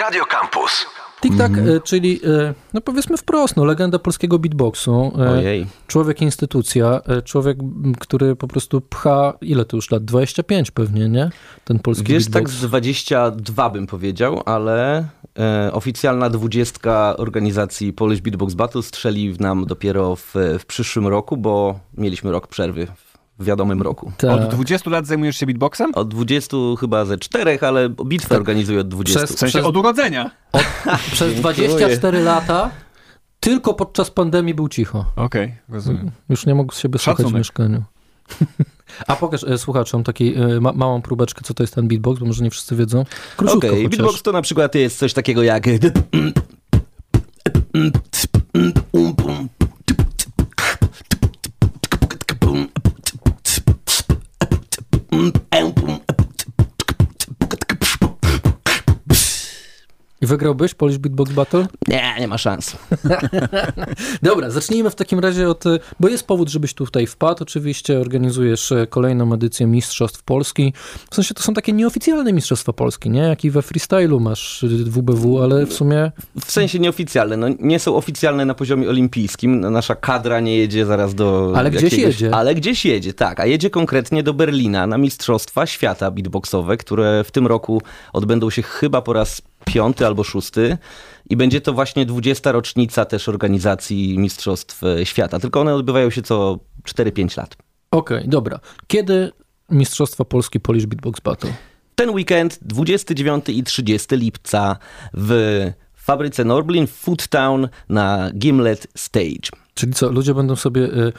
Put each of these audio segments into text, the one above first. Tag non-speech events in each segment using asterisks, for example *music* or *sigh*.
Radio Campus. TikTok, e, czyli e, no powiedzmy wprost, no, legenda polskiego beatboxu. E, Ojej. Człowiek instytucja, człowiek, który po prostu pcha, ile to już lat? 25 pewnie, nie? Ten polski Wiesz, tak beatbox. z 22 bym powiedział, ale e, oficjalna dwudziestka organizacji Polish Beatbox Battle strzeli w nam dopiero w, w przyszłym roku, bo mieliśmy rok przerwy w wiadomym roku. Ta- Od 20 lat zajmujesz się beatboxem? Od 20 chyba ze czterech, ale bitwę organizuję od 20. Przez- W sensie przez- od urodzenia. Przez 24 lata tylko podczas pandemii był cicho. Okej, rozumiem. Już nie mógł z siebie słuchać w mieszkaniu. *laughs* A pokaż e, słuchaczom takiej e, ma, małą próbeczkę, co to jest ten beatbox, bo może nie wszyscy wiedzą. Okej, chociaż. beatbox to na przykład jest coś takiego jak... *laughs* mm, mm, mm, mm, mm. Wygrałbyś Polish Beatbox Battle? Nie, nie ma szans. *laughs* Dobra, zacznijmy w takim razie od, e, bo jest powód, żebyś tutaj wpadł. Oczywiście organizujesz e, kolejną edycję Mistrzostw Polski. W sensie to są takie nieoficjalne Mistrzostwa Polski, nie? Jak i we freestylu masz e, WBW, ale w sumie W sensie nieoficjalne, no nie są oficjalne na poziomie olimpijskim. No, Nasza kadra nie jedzie zaraz do. Ale gdzieś jedzie. Ale gdzieś jedzie, tak. A jedzie konkretnie do Berlina na Mistrzostwa Świata Beatboxowe, które w tym roku odbędą się chyba po raz piąty albo szósty. I będzie to właśnie 20. rocznica też organizacji Mistrzostw e, Świata. Tylko one odbywają się co 4-5 lat. okej, dobra. Kiedy Mistrzostwa Polski Polish Beatbox Battle? Ten weekend 29 i 30 lipca w fabryce Norblin w Foodtown na Gimlet Stage. Czyli co, ludzie będą sobie y,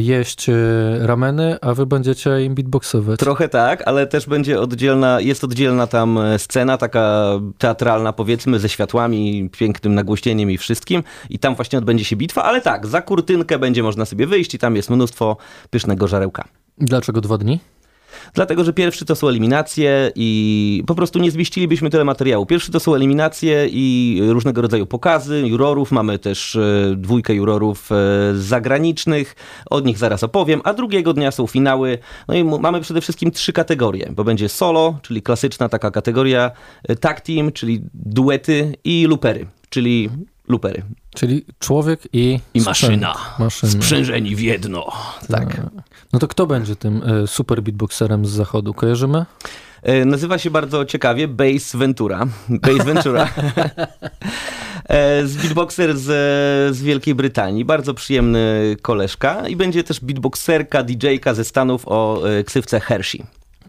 jeść y, rameny, a wy będziecie im beatboxować. Trochę tak, ale też będzie oddzielna, jest oddzielna tam e, scena, taka teatralna powiedzmy, ze światłami, pięknym nagłośnieniem i wszystkim. I tam właśnie odbędzie się bitwa, ale tak, za kurtynkę będzie można sobie wyjść i tam jest mnóstwo pysznego żarełka. Dlaczego dwa dni? Dlatego, że pierwszy to są eliminacje i po prostu nie zmieścilibyśmy tyle materiału. Pierwszy to są eliminacje i różnego rodzaju pokazy jurorów. Mamy też e, dwójkę jurorów e, zagranicznych, od nich zaraz opowiem, a drugiego dnia są finały. No i mamy przede wszystkim trzy kategorie, bo będzie solo, czyli klasyczna taka kategoria, e, tag team, czyli duety i lupery, czyli lupery. Czyli człowiek i, I maszyna. maszyna. Sprzężeni w jedno. Tak. No to kto będzie tym y, super beatboxerem z zachodu? Kojarzymy? E, Nazywa się bardzo ciekawie Bass Ventura. Bass Ventura. *laughs* E, z beatboxer z, z Wielkiej Brytanii. Bardzo przyjemny koleżka. I będzie też beatboxerka, DJ-ka ze Stanów o e, ksywce Hershey.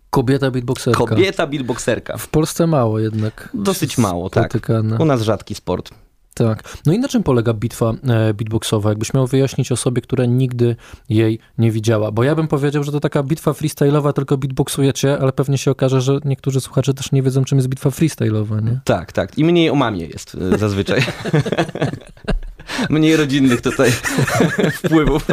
Kobieta beatboxerka. Kobieta beatboxerka. W Polsce mało jednak. Dosyć mało, tak. U nas rzadki sport. Tak. No i na czym polega bitwa e, beatboxowa? Jakbyś miał wyjaśnić osobie, która nigdy jej nie widziała. Bo ja bym powiedział, że to taka bitwa freestyle'owa, tylko beatboxujecie, ale pewnie się okaże, że niektórzy słuchacze też nie wiedzą, czym jest bitwa freestyle'owa, nie? Tak, tak. I mniej o mamie jest e, zazwyczaj. *laughs* mniej rodzinnych tutaj *laughs* wpływów.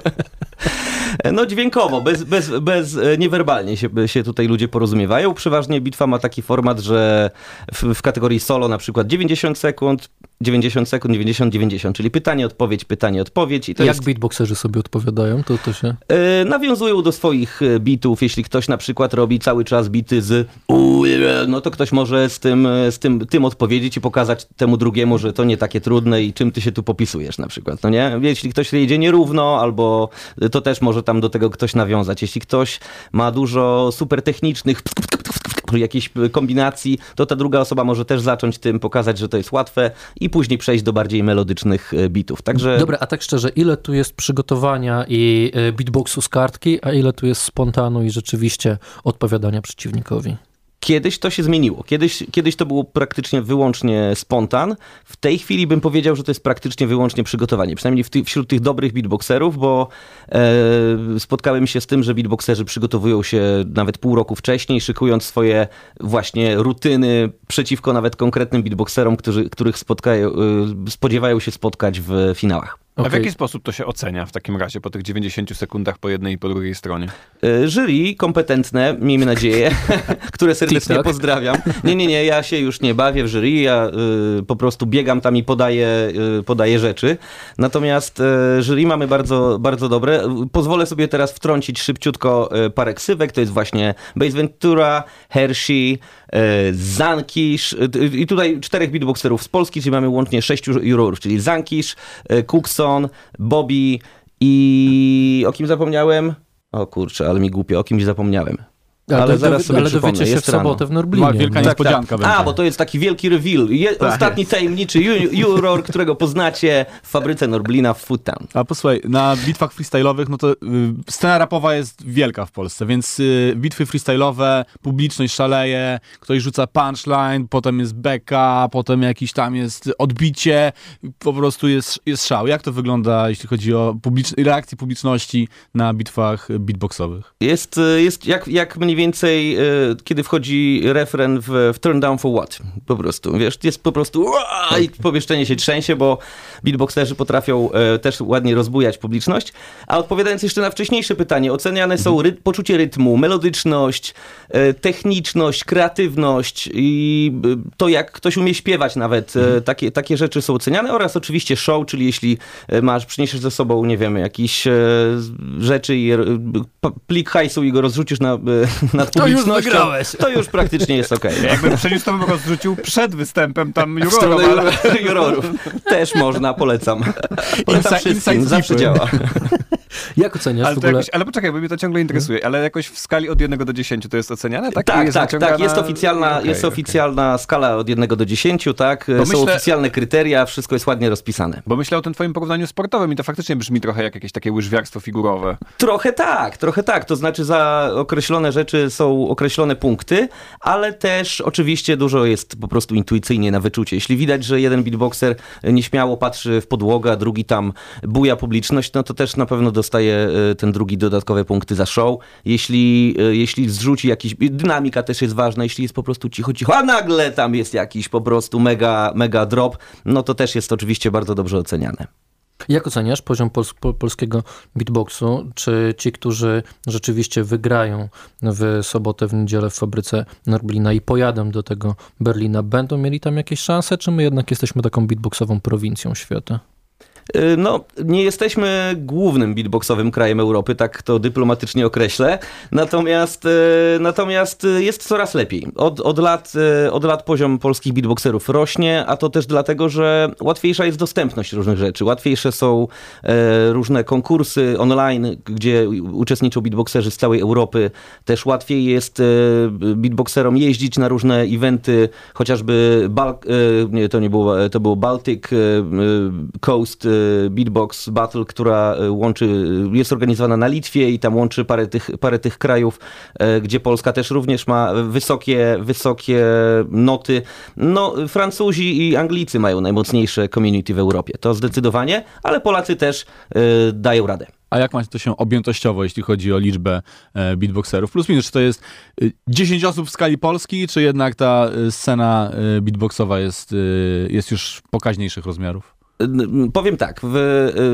*laughs* No dźwiękowo, bez, bez, bez, e, niewerbalnie się, się tutaj ludzie porozumiewają. Przeważnie bitwa ma taki format, że w, w kategorii solo na przykład 90 sekund, 90 sekund, 90, 90, czyli pytanie, odpowiedź, pytanie, odpowiedź. I to Jak jest, beatboxerzy sobie odpowiadają, to to się... e, nawiązują do swoich e, bitów. Jeśli ktoś na przykład robi cały czas bity z no to ktoś może z tym, z tym, tym odpowiedzieć i pokazać temu drugiemu, że to nie takie trudne i czym ty się tu popisujesz na przykład, no nie? Jeśli ktoś jedzie nierówno, albo to też może tam do tego ktoś nawiązać. Jeśli ktoś ma dużo super technicznych jakichś kombinacji, to ta druga osoba może też zacząć tym pokazać, że to jest łatwe i później przejść do bardziej melodycznych e, bitów. Także Dobra, a tak szczerze, ile tu jest przygotowania i e, beatboxu z kartki, a ile tu jest spontanu i rzeczywiście odpowiadania przeciwnikowi? Kiedyś to się zmieniło. Kiedyś, kiedyś to było praktycznie wyłącznie spontan. W tej chwili bym powiedział, że to jest praktycznie wyłącznie przygotowanie. Przynajmniej ty, wśród tych dobrych beatboxerów, bo e, spotkałem się z tym, że beatboxerzy przygotowują się nawet pół roku wcześniej, szykując swoje właśnie rutyny przeciwko nawet konkretnym beatboxerom, którzy, których spotkają, e, spodziewają się spotkać w finałach. A w jaki sposób to się ocenia w takim razie po tych 90 sekundach po jednej i po drugiej stronie? E, Jury kompetentne, miejmy *laughs* nadzieję, *laughs* które serdecznie TikTok. pozdrawiam. Nie, nie, nie, ja się już nie bawię w jury, ja y, po prostu biegam tam i podaję, y, podaję rzeczy. Natomiast y, jury mamy bardzo, bardzo dobre. Pozwolę sobie teraz wtrącić szybciutko y, parę ksywek, to jest właśnie Base Ventura, Hershey, y, Zankisz y, y, i tutaj czterech beatboxerów z Polski, czyli mamy łącznie sześciu jurorów, czyli Zankisz, y, Cookson, Bobby i o kim zapomniałem? O kurczę, ale mi głupio, o kimś zapomniałem. Ale, Ale zaraz sobie ale przypomnę, dowiecie się w jest rano. sobotę w Norblinie. Ma wielka nie? niespodzianka będzie. A, bo to jest taki wielki reveal. Je, Tak ostatni jest. tajemniczy ju- juror, którego poznacie w fabryce Norblina w Foodtown. A posłuchaj, na bitwach freestyle'owych, no to y, scena rapowa jest wielka w Polsce, więc y, bitwy freestyle'owe, publiczność szaleje, ktoś rzuca punchline, potem jest beka, potem jakiś tam jest odbicie, po prostu jest, jest szał. Jak to wygląda, jeśli chodzi o publicz- reakcję publiczności na bitwach beatboxowych? Jest, y, jest jak, jak mniej więcej, y, kiedy wchodzi refren w, w Turn Down for What. Po prostu, wiesz, jest po prostu i pomieszczenie się trzęsie, bo beatboxerzy potrafią e, też ładnie rozbujać publiczność. A odpowiadając jeszcze na wcześniejsze pytanie, oceniane są ry- poczucie rytmu, melodyczność, e, techniczność, kreatywność i e, to, jak ktoś umie śpiewać nawet. E, takie, takie rzeczy są oceniane oraz oczywiście show, czyli jeśli e, masz, przyniesiesz ze sobą, nie wiem, jakieś e, rzeczy i e, plik hajsu i go rozrzucisz na, e, nad *laughs* To już wygrałeś. to już praktycznie jest okej. Jakbym przeniósł, to bym rozrzucił przed występem tam W jurorom, stronę ale... juro- jurorów. Też można, polecam. *laughs* Polecam Inside- wszystkim, zawsze działa. *laughs* Jak oceniasz Ale, w ogóle? jakoś, ale poczekaj, bo mnie to ciągle interesuje. Ale jakoś w skali od 1 do 10 to jest oceniane? Tak, Tak, jest tak, wyciągana- tak. Jest oficjalna, Okej, jest okej. oficjalna skala od 1 do 10, tak? Są myślę- oficjalne kryteria, wszystko jest ładnie rozpisane. Bo myślę o tym twoim porównaniu sportowym i to faktycznie brzmi trochę jak jakieś takie łyżwiarstwo figurowe. Trochę tak, trochę tak. To znaczy za określone rzeczy są określone punkty, ale też oczywiście dużo jest po prostu intuicyjnie na wyczucie. Jeśli widać, że jeden beatboxer nieśmiało patrzy w podłogę, a drugi tam buja publiczność, no to też na pewno dostaje e, ten drugi dodatkowe punkty za show. Jeśli, e, jeśli zrzuci jakiś... Dynamika też jest ważna, jeśli jest po prostu cicho, cicho, a nagle tam jest jakiś po prostu mega, mega drop, no to też jest oczywiście bardzo dobrze oceniane. Jak oceniasz poziom pols po polskiego beatboxu? Czy ci, którzy rzeczywiście wygrają w sobotę, w niedzielę w fabryce Norblina i pojadą do tego Berlina, będą mieli tam jakieś szanse, czy my jednak jesteśmy taką beatboxową prowincją świata? Y, No, nie jesteśmy głównym beatboxowym krajem Europy, tak to dyplomatycznie określę. Natomiast, y, natomiast jest coraz lepiej. Od, od, lat, y, od lat poziom polskich beatboxerów rośnie, a to też dlatego, że łatwiejsza jest dostępność różnych rzeczy. Łatwiejsze są e, różne konkursy online, gdzie uczestniczą beatboxerzy z całej Europy. Też łatwiej jest e, beatboxerom jeździć na różne eventy, chociażby Bal- e, nie, to nie było, to było Baltic Coast Beatbox Battle, która e, łączy, jest organizowana na Litwie i tam łączy parę tych, parę tych krajów, gdzie Polska też również ma wysokie, wysokie noty. No, Francuzi i Anglicy mają najmocniejsze community w Europie, to zdecydowanie, ale Polacy też dają radę. A jak ma to się objętościowo, jeśli chodzi o liczbę e, beatboxerów? Plus minus, czy to jest y, 10 osób w skali Polski, czy jednak ta y, scena y, beatboxowa jest, y, jest już pokaźniejszych rozmiarów? Powiem tak, w,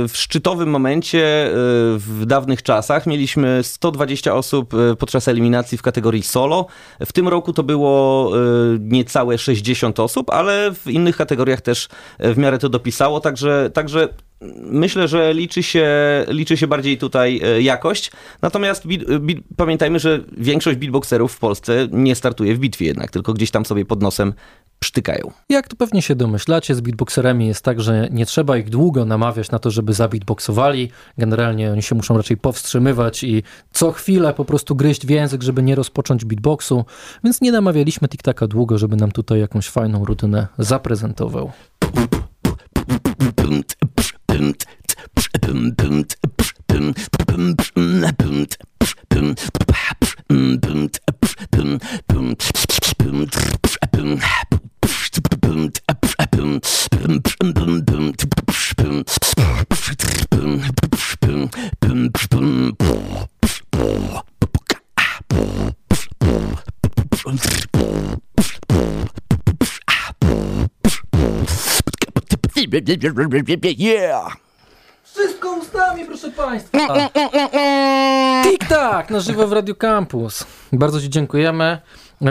w szczytowym momencie, y, w dawnych czasach mieliśmy 120 osób y, podczas eliminacji w kategorii solo. W tym roku to było y, niecałe 60 osób, ale w innych kategoriach też w miarę to dopisało, także, także myślę, że liczy się, liczy się bardziej tutaj y, jakość. Natomiast beat, beat, pamiętajmy, że większość beatboxerów w Polsce nie startuje w bitwie jednak, tylko gdzieś tam sobie pod nosem sztykają. Jak to pewnie się domyślacie, z beatboxerami jest tak, że nie trzeba ich długo namawiać na to, żeby zabeatboxowali. Generalnie oni się muszą raczej powstrzymywać i co chwilę po prostu gryźć w język, żeby nie rozpocząć beatboxu, więc nie namawialiśmy TikTaka długo, żeby nam tutaj jakąś fajną rutynę zaprezentował. Pfff. Yeah. Wszystko ustami, proszę Państwa. Tik-tak, na żywo w Radio Campus. Bardzo Ci dziękujemy.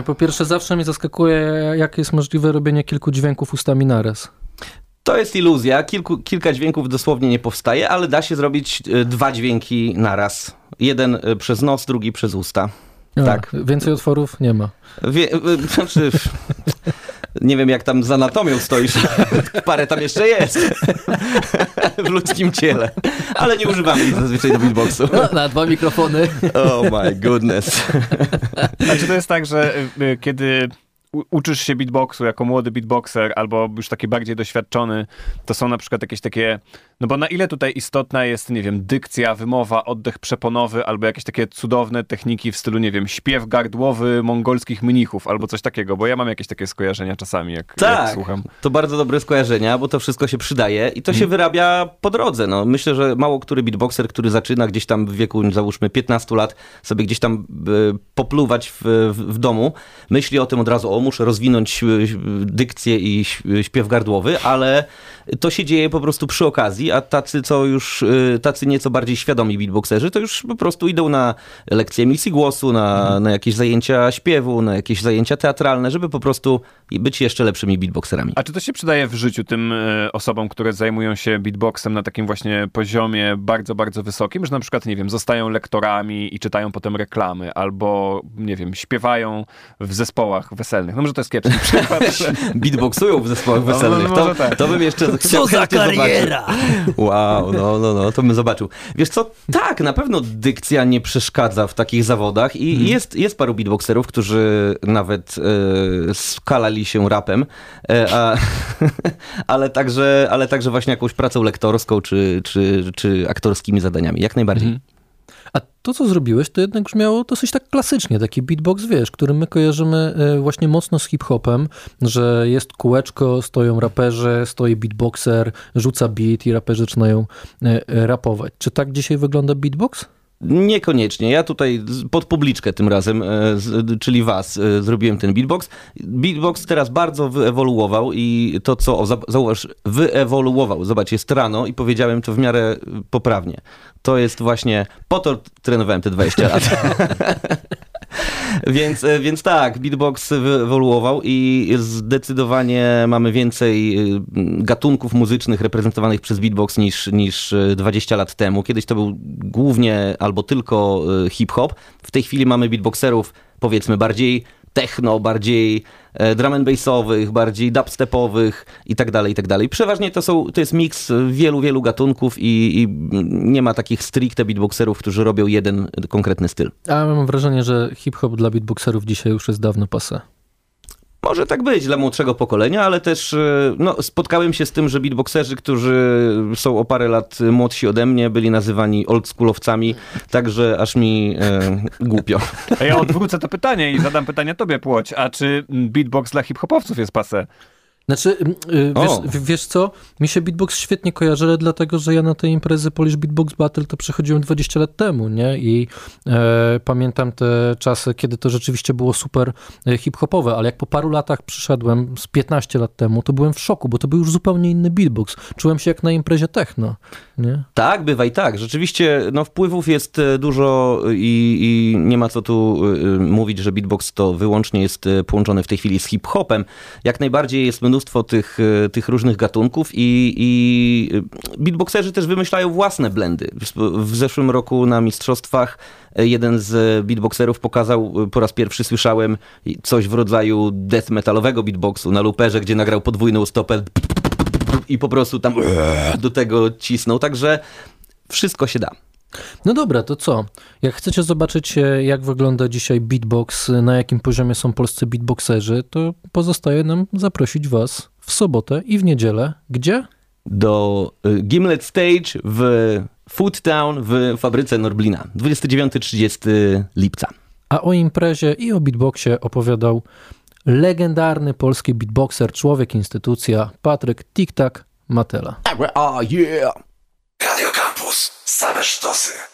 Po pierwsze, zawsze mnie zaskakuje, jak jest możliwe robienie kilku dźwięków ustami naraz. To jest iluzja. Kilku, kilka dźwięków dosłownie nie powstaje, ale da się zrobić e, dwa dźwięki naraz. Jeden e, przez nos, drugi przez usta. A, Tak. Więcej otworów nie ma. Wie, e, *laughs* znaczy, nie wiem jak tam z anatomią stoisz. *laughs* Parę tam jeszcze jest. W ludzkim ciele. Ale nie używamy ich zazwyczaj do beatboxu. No, na dwa mikrofony. Oh my goodness. A czy to jest tak, że y, y, kiedy uczysz się beatboxu jako młody beatboxer albo już taki bardziej doświadczony, to są na przykład jakieś takie, no bo na ile tutaj istotna jest, nie wiem, dykcja, wymowa, oddech przeponowy albo jakieś takie cudowne techniki w stylu, nie wiem, śpiew gardłowy mongolskich mnichów albo coś takiego, bo ja mam jakieś takie skojarzenia czasami, jak, jak Tak, słucham. to bardzo dobre skojarzenia, bo to wszystko się przydaje i to się wyrabia po drodze. No, myślę, że mało który beatboxer, który zaczyna gdzieś tam w wieku, załóżmy 15 lat, sobie gdzieś tam e, popluwać w, w, w domu, myśli o tym od razu, o muszę rozwinąć e, dykcję i śpiew gardłowy, ale to się dzieje po prostu przy okazji, a tacy, co już, e, tacy nieco bardziej świadomi beatboxerzy, to już po prostu idą na lekcje emisji głosu, na, na jakieś zajęcia śpiewu, na jakieś zajęcia teatralne, żeby po prostu być jeszcze lepszymi beatboxerami. A czy to się przydaje w życiu tym e, osobom, które zajmują się beatboxem na takim właśnie poziomie bardzo, bardzo wysokim, że na przykład, nie wiem, zostają lektorami i czytają potem reklamy, albo, nie wiem, śpiewają w zespołach weselnych. No może to jest kiepski *laughs* przykład, beatboxują w zespołach No, weselnych. no, To, tak. to bym jeszcze *laughs* Co za zobaczyć. kariera! Wow, no, no, no, to bym zobaczył. Wiesz co, tak, na pewno dykcja nie przeszkadza w takich zawodach i Mhm. jest, jest paru beatboxerów, którzy nawet e, skalali się rapem, e, a, *laughs* ale, także, ale także właśnie jakąś pracą lektorską czy, czy, czy aktorskimi zadaniami, jak najbardziej. Mhm. A to, co zrobiłeś, to jednak brzmiało dosyć tak klasycznie, taki beatbox, wiesz, który my kojarzymy e, właśnie mocno z hip-hopem, że jest kółeczko, stoją raperzy, stoi beatboxer, rzuca beat i raperzy zaczynają e, rapować. Czy tak dzisiaj wygląda beatbox? Niekoniecznie. Ja tutaj pod publiczkę tym razem, e, czyli was, e, zrobiłem ten beatbox. Beatbox teraz bardzo wyewoluował i to, co, o, za- zauważ, wyewoluował. Zobacz, jest rano i powiedziałem to w miarę poprawnie. To jest właśnie, po to trenowałem te 20 lat. *laughs* Więc, e, więc tak, beatbox wyewoluował i zdecydowanie mamy więcej e, gatunków muzycznych reprezentowanych przez beatbox niż, niż e, 20 lat temu. Kiedyś to był głównie albo tylko e, hip-hop. W tej chwili mamy beatboxerów powiedzmy bardziej techno, bardziej e, drum and bassowych, bardziej dubstepowych i tak dalej, i tak dalej. Przeważnie to, są, to jest miks wielu, wielu gatunków i, i nie ma takich stricte beatboxerów, którzy robią jeden konkretny styl. A mam wrażenie, że hip-hop dla beatboxerów dzisiaj już jest dawno passé. Może tak być dla młodszego pokolenia, ale też e, no, spotkałem się z tym, że beatboxerzy, którzy są o parę lat młodsi ode mnie, byli nazywani oldschoolowcami, także aż mi e, głupio. A ja odwrócę to pytanie i zadam pytanie tobie, Płoć. A czy beatbox dla hip-hopowców jest pase? Znaczy, y, wiesz, O. wiesz co, mi się beatbox świetnie kojarzy, ale dlatego, że ja na tej imprezy Polish Beatbox Battle to przechodziłem 20 lat temu, nie? I e, pamiętam te czasy, kiedy to rzeczywiście było super e, hip-hopowe, ale jak po paru latach przyszedłem z 15 lat temu, to byłem w szoku, bo to był już zupełnie inny beatbox. Czułem się jak na imprezie techno, nie? Tak, bywa i tak. Rzeczywiście no, wpływów jest e, dużo i, i nie ma co tu e, mówić, że beatbox to wyłącznie jest e, połączony w tej chwili z hip-hopem. Jak najbardziej jest mnóstwo tych, e, tych różnych gatunków i, i e, beatboxerzy też wymyślają własne blendy. W- zeszłym roku na mistrzostwach e, jeden z beatboxerów pokazał, po raz pierwszy słyszałem coś w rodzaju death metalowego beatboxu na luperze, gdzie nagrał podwójną stopę i po prostu tam do tego cisnął. Także wszystko się da. No dobra, to co? Jak chcecie zobaczyć, e, jak wygląda dzisiaj beatbox, e, na jakim poziomie są polscy beatboxerzy, to pozostaje nam zaprosić was w sobotę i w niedzielę. Gdzie? Do y, Gimlet Stage w Food Town w fabryce Norblina. 29-30 lipca. A o imprezie i o beatboxie opowiadał legendarny polski beatboxer, człowiek, instytucja, Patryk Tik-Tak Matela. Oh yeah! Campus. Same sztosy.